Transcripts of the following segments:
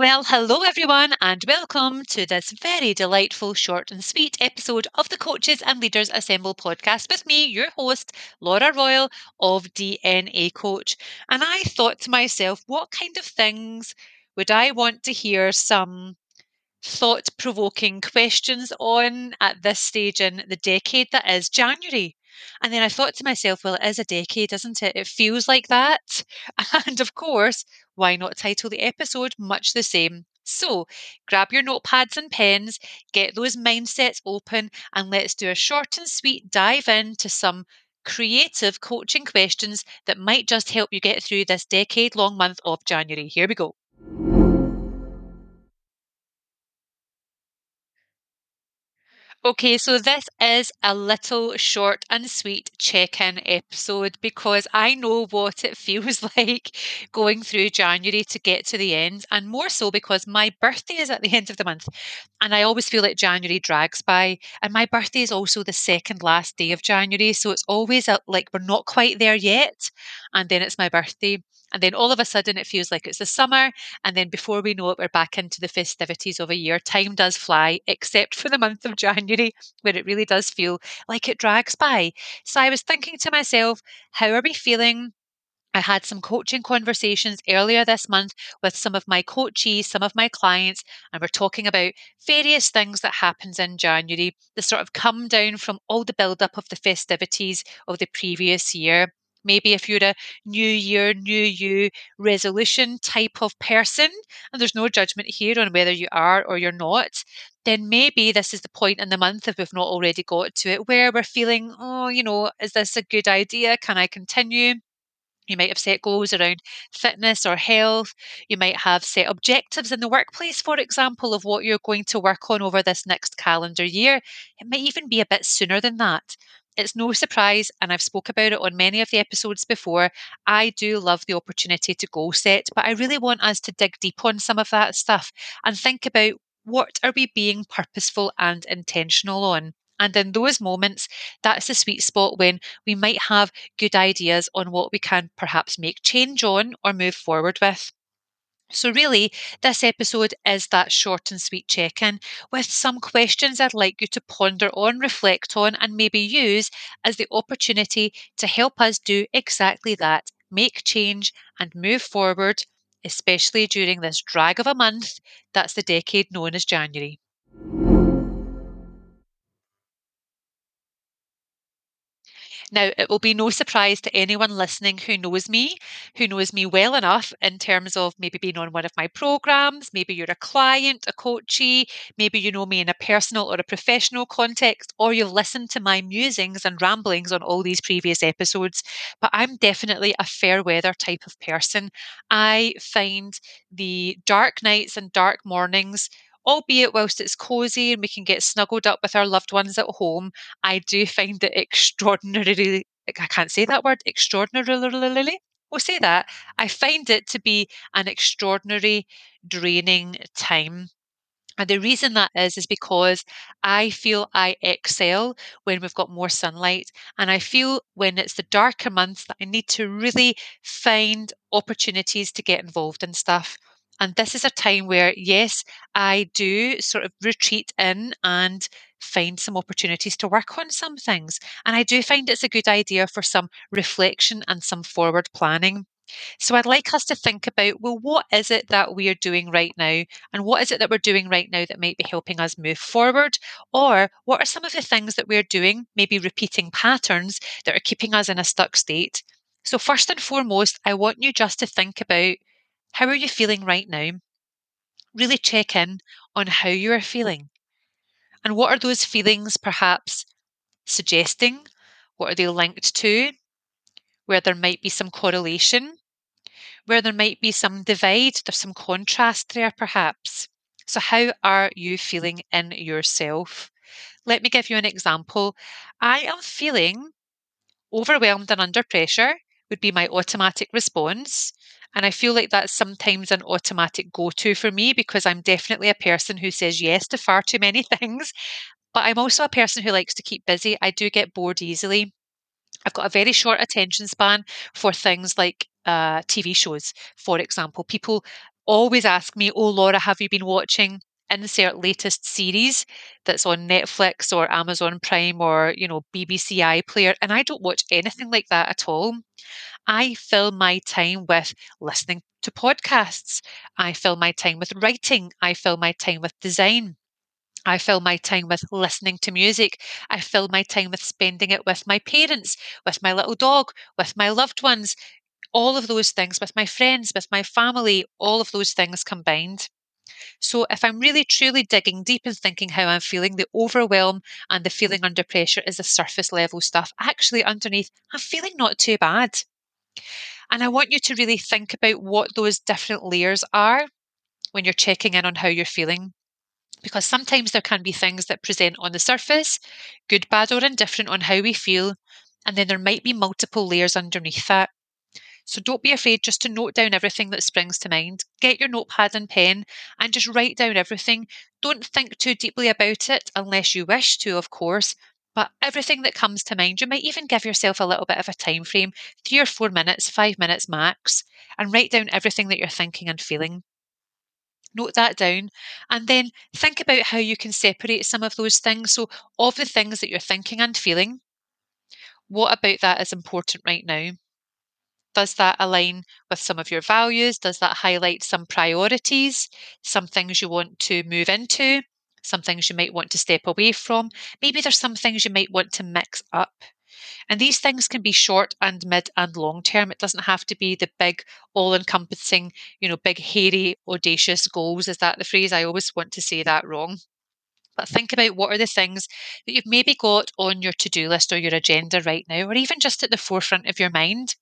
Well, hello everyone, and welcome to this very delightful, short, and sweet episode of the Coaches and Leaders Assemble podcast with me, your host, Laura Royal of DNA Coach. And I thought to myself, what kind of things would I want to hear some thought provoking questions on at this stage in the decade that is January? And then I thought to myself, well, it is a decade, isn't it? It feels like that. And of course, why not title the episode much the same? So grab your notepads and pens, get those mindsets open, and let's do a short and sweet dive into some creative coaching questions that might just help you get through this decade long month of January. Here we go. Okay, so this is a little short and sweet check in episode because I know what it feels like going through January to get to the end, and more so because my birthday is at the end of the month. And I always feel like January drags by. And my birthday is also the second last day of January. So it's always like we're not quite there yet. And then it's my birthday. And then all of a sudden it feels like it's the summer. And then before we know it, we're back into the festivities of a year. Time does fly, except for the month of January, where it really does feel like it drags by. So I was thinking to myself, how are we feeling? I had some coaching conversations earlier this month with some of my coachees, some of my clients, and we're talking about various things that happens in January, the sort of come down from all the build up of the festivities of the previous year. Maybe if you're a new year, new you resolution type of person, and there's no judgment here on whether you are or you're not, then maybe this is the point in the month, if we've not already got to it, where we're feeling, oh, you know, is this a good idea? Can I continue? You might have set goals around fitness or health. You might have set objectives in the workplace, for example, of what you're going to work on over this next calendar year. It might even be a bit sooner than that. It's no surprise, and I've spoke about it on many of the episodes before. I do love the opportunity to goal set, but I really want us to dig deep on some of that stuff and think about what are we being purposeful and intentional on. And in those moments, that's the sweet spot when we might have good ideas on what we can perhaps make change on or move forward with. So, really, this episode is that short and sweet check in with some questions I'd like you to ponder on, reflect on, and maybe use as the opportunity to help us do exactly that make change and move forward, especially during this drag of a month that's the decade known as January. Now, it will be no surprise to anyone listening who knows me, who knows me well enough in terms of maybe being on one of my programs, maybe you're a client, a coachee, maybe you know me in a personal or a professional context, or you've listened to my musings and ramblings on all these previous episodes. But I'm definitely a fair weather type of person. I find the dark nights and dark mornings albeit whilst it's cozy and we can get snuggled up with our loved ones at home, I do find it extraordinarily, I can't say that word, extraordinarily. We'll say that. I find it to be an extraordinary, draining time. And the reason that is, is because I feel I excel when we've got more sunlight. And I feel when it's the darker months that I need to really find opportunities to get involved in stuff. And this is a time where, yes, I do sort of retreat in and find some opportunities to work on some things. And I do find it's a good idea for some reflection and some forward planning. So I'd like us to think about well, what is it that we are doing right now? And what is it that we're doing right now that might be helping us move forward? Or what are some of the things that we're doing, maybe repeating patterns that are keeping us in a stuck state? So, first and foremost, I want you just to think about how are you feeling right now? Really check in on how you are mm. feeling. And what are those feelings perhaps suggesting? What are they linked to? Where there might be some correlation, where there might be some divide, there's some contrast there perhaps. So, how are you feeling in yourself? Let me give you an example. I am feeling overwhelmed and under pressure, would be my automatic response. And I feel like that's sometimes an automatic go to for me because I'm definitely a person who says yes to far too many things. But I'm also a person who likes to keep busy. I do get bored easily. I've got a very short attention span for things like uh, TV shows, for example. People always ask me, Oh, Laura, have you been watching insert latest series that's on Netflix or Amazon Prime or, you know, BBC iPlayer? And I don't watch anything like that at all. I fill my time with listening to podcasts. I fill my time with writing. I fill my time with design. I fill my time with listening to music. I fill my time with spending it with my parents, with my little dog, with my loved ones, all of those things with my friends, with my family, all of those things combined. So, if I'm really truly digging deep and thinking how I'm feeling, the overwhelm and the feeling under pressure is the surface level stuff. Actually, underneath, I'm feeling not too bad. And I want you to really think about what those different layers are when you're checking in on how you're feeling. Because sometimes there can be things that present on the surface, good, bad, or indifferent on how we feel. And then there might be multiple layers underneath that. So don't be afraid just to note down everything that springs to mind. Get your notepad and pen and just write down everything. Don't think too deeply about it unless you wish to, of course. But everything that comes to mind, you might even give yourself a little bit of a time frame, three or four minutes, five minutes max, and write down everything that you're thinking and feeling. Note that down and then think about how you can separate some of those things. So, of the things that you're thinking and feeling, what about that is important right now? Does that align with some of your values? Does that highlight some priorities, some things you want to move into, some things you might want to step away from? Maybe there's some things you might want to mix up. And these things can be short and mid and long term. It doesn't have to be the big, all encompassing, you know, big, hairy, audacious goals. Is that the phrase? I always want to say that wrong. But think about what are the things that you've maybe got on your to do list or your agenda right now, or even just at the forefront of your mind.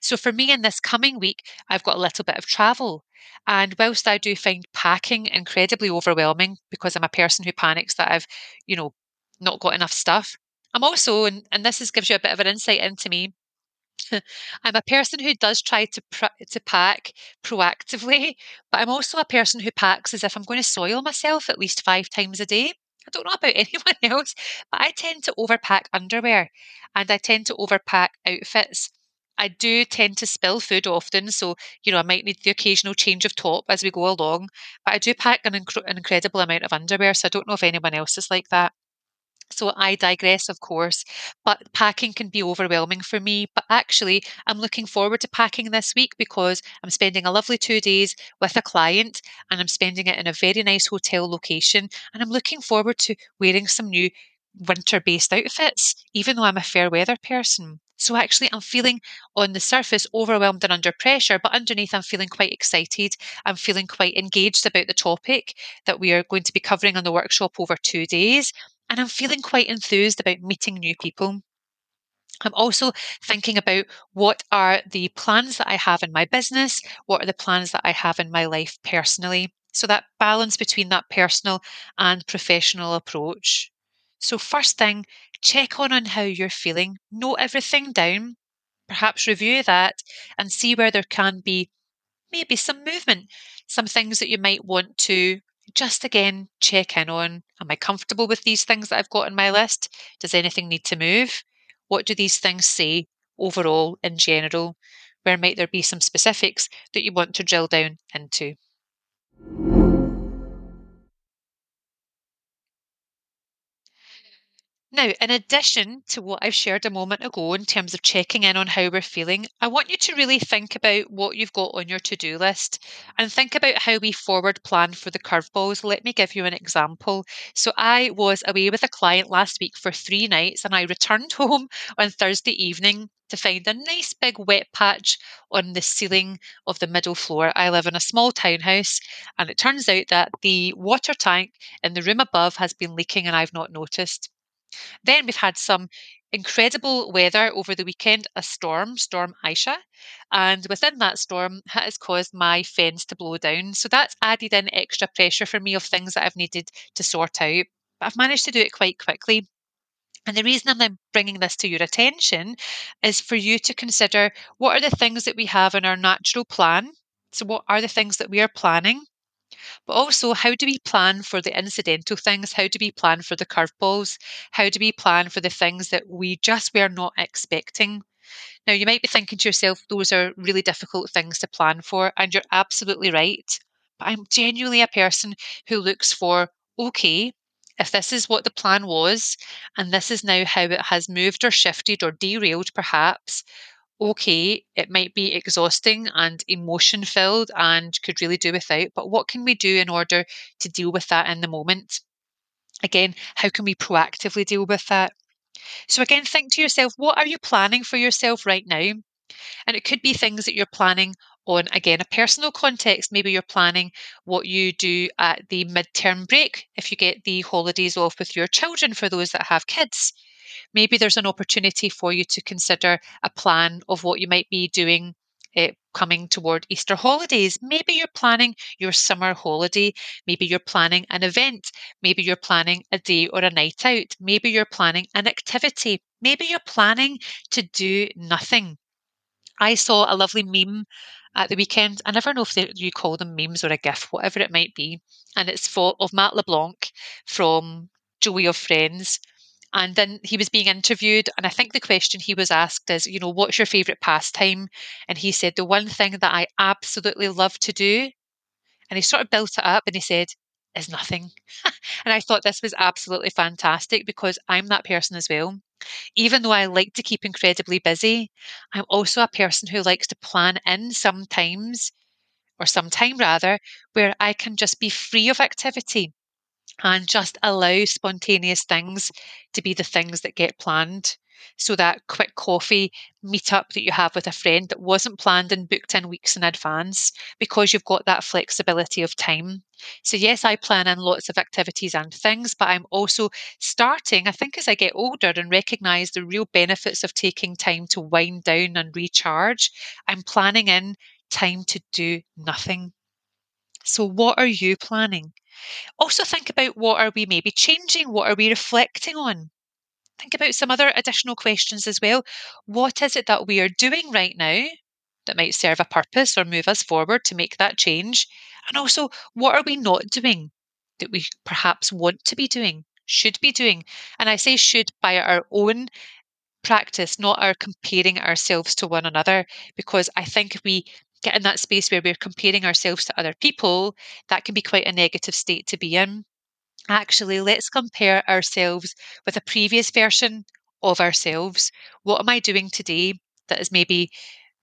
So for me in this coming week, I've got a little bit of travel. And whilst I do find packing incredibly overwhelming because I'm a person who panics that I've, you know, not got enough stuff, I'm also, and, and this is, gives you a bit of an insight into me, I'm a person who does try to pr- to pack proactively, but I'm also a person who packs as if I'm going to soil myself at least five times a day. I don't know about anyone else, but I tend to overpack underwear and I tend to overpack outfits. I do tend to spill food often, so you know I might need the occasional change of top as we go along. But I do pack an, inc- an incredible amount of underwear, so I don't know if anyone else is like that. So I digress, of course, but packing can be overwhelming for me. But actually, I'm looking forward to packing this week because I'm spending a lovely two days with a client and I'm spending it in a very nice hotel location. And I'm looking forward to wearing some new winter based outfits, even though I'm a fair weather person. So actually, I'm feeling on the surface overwhelmed and under pressure, but underneath, I'm feeling quite excited. I'm feeling quite engaged about the topic that we are going to be covering on the workshop over two days. And I'm feeling quite enthused about meeting new people. I'm also thinking about what are the plans that I have in my business? What are the plans that I have in my life personally? So that balance between that personal and professional approach. So, first thing, check on on how you're feeling. Note everything down. Perhaps review that and see where there can be maybe some movement, some things that you might want to just again check in on. Am I comfortable with these things that I've got on my list? Does anything need to move? What do these things say overall in general? Where might there be some specifics that you want to drill down into? Now, in addition to what I've shared a moment ago in terms of checking in on how we're feeling, I want you to really think about what you've got on your to do list and think about how we forward plan for the curveballs. Let me give you an example. So, I was away with a client last week for three nights and I returned home on Thursday evening to find a nice big wet patch on the ceiling of the middle floor. I live in a small townhouse, and it turns out that the water tank in the room above has been leaking and I've not noticed. Then we've had some incredible weather over the weekend, a storm, Storm Isha. And within that storm, it has caused my fence to blow down. So that's added in extra pressure for me of things that I've needed to sort out. But I've managed to do it quite quickly. And the reason I'm bringing this to your attention is for you to consider what are the things that we have in our natural plan. So, what are the things that we are planning? But also, how do we plan for the incidental things? How do we plan for the curveballs? How do we plan for the things that we just were not expecting? Now, you might be thinking to yourself, those are really difficult things to plan for, and you're absolutely right. But I'm genuinely a person who looks for, okay, if this is what the plan was, and this is now how it has moved or shifted or derailed, perhaps, okay, it might be exhausting and emotion filled and could really do without, but what can we do in order to deal with that in the moment? Again, how can we proactively deal with that? So, again, think to yourself, what are you planning for yourself right now? And it could be things that you're planning on, again, a personal context. Maybe you're planning what you do at the midterm break if you get the holidays off with your children for those that have kids. Maybe there's an opportunity for you to consider a plan of what you might be doing uh, coming toward Easter holidays. Maybe you're planning your summer holiday. Maybe you're planning an event. Maybe you're planning a day or a night out. Maybe you're planning an activity. Maybe you're planning to do nothing. I saw a lovely meme at the weekend. I never know if they, you call them memes or a GIF, whatever it might be. And it's for, of Matt LeBlanc from Joey of Friends. And then he was being interviewed, and I think the question he was asked is, you know, what's your favorite pastime? And he said, the one thing that I absolutely love to do. And he sort of built it up and he said, is nothing. and I thought this was absolutely fantastic because I'm that person as well. Even though I like to keep incredibly busy, I'm also a person who likes to plan in sometimes, or some time rather, where I can just be free of activity and just allow spontaneous things to be the things that get planned. So that quick coffee meetup that you have with a friend that wasn't planned and booked in weeks in advance because you've got that flexibility of time. So yes, I plan in lots of activities and things, but I'm also starting, I think as I get older and recognize the real benefits of taking time to wind down and recharge, I'm planning in time to do nothing. So what are you planning? Also think about what are we maybe changing? What are we reflecting on? Think about some other additional questions as well. What is it that we are doing right now that might serve a purpose or move us forward to make that change? And also, what are we not doing that we perhaps want to be doing, should be doing? And I say should by our own practice, not our comparing ourselves to one another, because I think if we get in that space where we're comparing ourselves to other people, that can be quite a negative state to be in. Actually, let's compare ourselves with a previous version of ourselves. What am I doing today that has maybe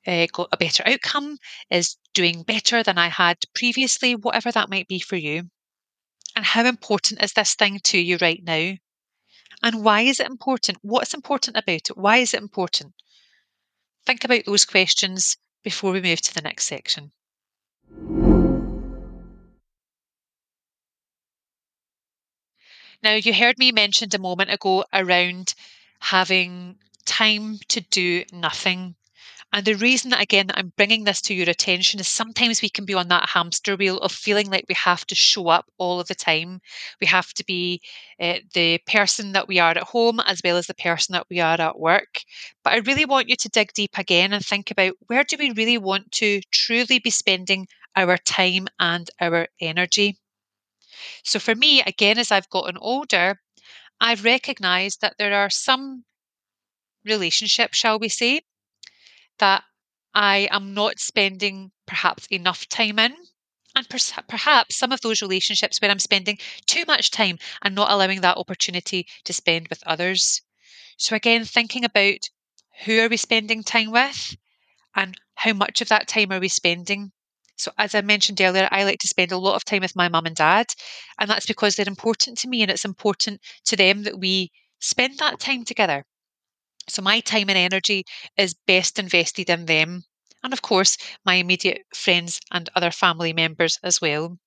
uh, got a better outcome, is doing better than I had previously, whatever that might be for you? And how important is this thing to you right now? And why is it important? What's important about it? Why is it important? Think about those questions before we move to the next section. Now, you heard me mentioned a moment ago around having time to do nothing. And the reason that, again, I'm bringing this to your attention is sometimes we can be on that hamster wheel of feeling like we have to show up all of the time. We have to be uh, the person that we are at home as well as the person that we are at work. But I really want you to dig deep again and think about where do we really want to truly be spending our time and our energy? So for me, again, as I've gotten older, I've recognized that there are some relationships, shall we say, that I am not spending perhaps enough time in. And perhaps some of those relationships where I'm spending too much time and not allowing that opportunity to spend with others. So, again, thinking about who are we spending time with and how much of that time are we spending? So, as I mentioned earlier, I like to spend a lot of time with my mum and dad, and that's because they're important to me and it's important to them that we spend that time together. So my time and energy is best invested in them. And of course, my immediate friends and other family members as well.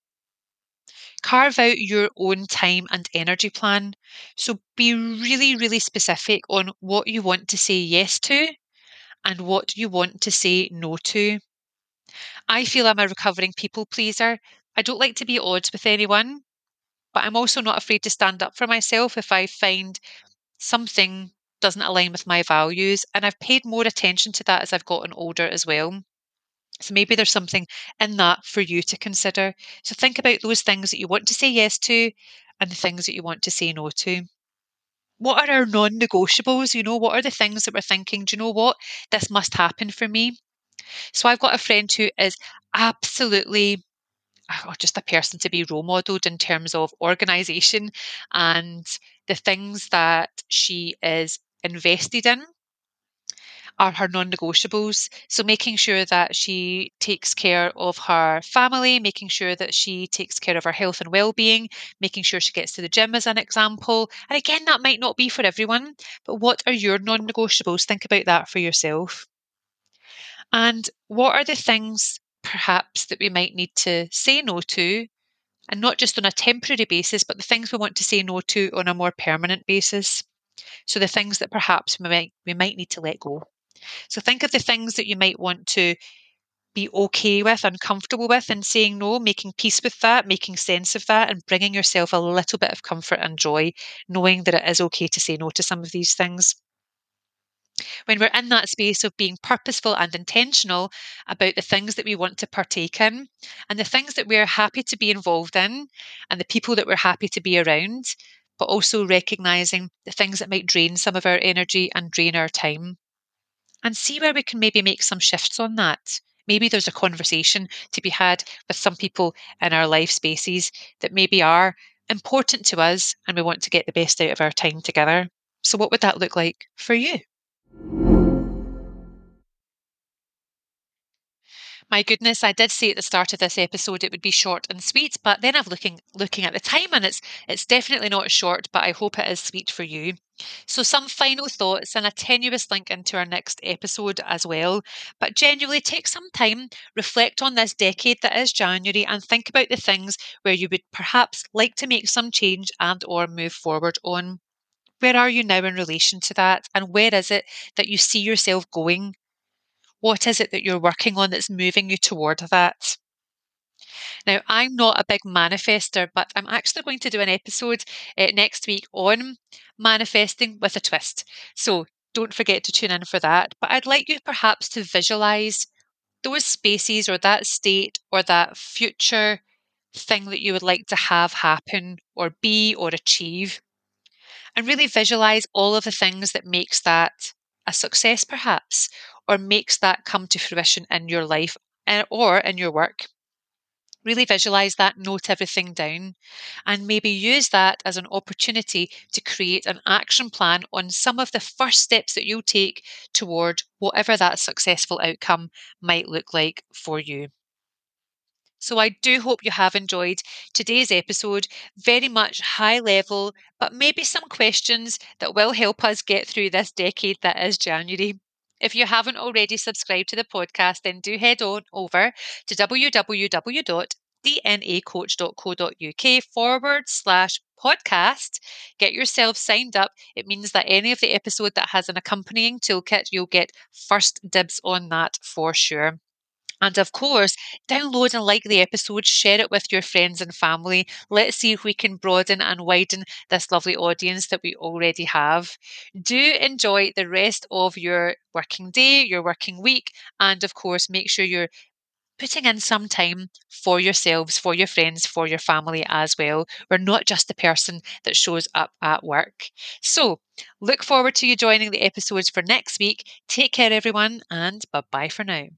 Carve out your own time and energy plan. So be really, really specific on what you want to say yes to and what you want to say no to. I feel I'm a recovering people pleaser. I don't like to be at odds with anyone, but I'm also not afraid to stand up for myself if I find something doesn't align with my values. And I've paid more attention to that as I've gotten older as well. So maybe there's something in that for you to consider. So think about those things that you want to say yes to and the things that you want to say no to. what are our non negotiables? You know, what are the things that we're thinking, do you know what? This must happen for me. So I've got a friend who is absolutely oh, just a person to be role modeled in terms of organization and the things that she is invested in are her non negotiables. So, making sure that she takes care of her family, making sure that she takes care of her health and well being, making sure she gets to the gym as an example. And again, that might not be for everyone, but what are your non negotiables? Think about that for yourself. And what are the things perhaps that we might need to say no to? And not just on a temporary basis, but the things we want to say no to on a more permanent basis. So the things that perhaps we might we might need to let go. So think of the things that you might want to be okay with, uncomfortable with, and saying no, making peace with that, making sense of that, and bringing yourself a little bit of comfort and joy, knowing that it is okay to say no to some of these things when we're in that space of being purposeful and intentional about the things that we want to partake in and the things that we're happy to be involved in and the people that we're happy to be around, but also recognizing the things that might drain some of our energy and drain our time. And see where we can maybe make some shifts on that. Maybe there's a conversation to be had with some people in our life spaces that maybe are important to us and we want to get the best out of our time together. So, what would that look like for you? My goodness, I did say at the start of this episode it would be short and sweet, but then I'm looking looking at the time and it's it's definitely not short, but I hope it is sweet for you. So some final thoughts and a tenuous link into our next episode as well. But genuinely take some time, reflect on this decade that is January and think about the things where you would perhaps like to make some change and or move forward on. Where are you now in relation to that? And where is it that you see yourself going? What is it that you're working on that's moving you toward that? Now, I'm not a big manifester, but I'm actually going to do an episode uh, next week on manifesting with a twist. So don't forget to tune in for that. But I'd like you perhaps to visualize those spaces or that state or that future thing that you would like to have happen or be or achieve and really visualize all of the things that makes that a success perhaps or makes that come to fruition in your life eh, or in your work. Really visualize that note everything down and maybe use that as an opportunity to create an action plan on some of the first steps that you'll take toward whatever that successful outcome might look like for you so I do hope you have enjoyed today's episode. Very much high level, but maybe some questions that will help us get through this decade that is January. If you haven't already subscribed to the podcast, then do head on over to www.dnacoach.co.uk forward slash podcast. Get yourself signed up. It means that any of the episode that has an accompanying toolkit, you'll get first dibs on that for sure. And of course, download and like the episode, share it with your friends and family. Let's see if we can broaden and widen this lovely audience that we already have. Do enjoy the rest of your working day, your working week, and of course, make sure you're putting in some time for yourselves, for your friends, for your family as well. We're not just the person that shows up at work. So, look forward to you joining the episodes for next week. Take care, everyone, and bye bye for now.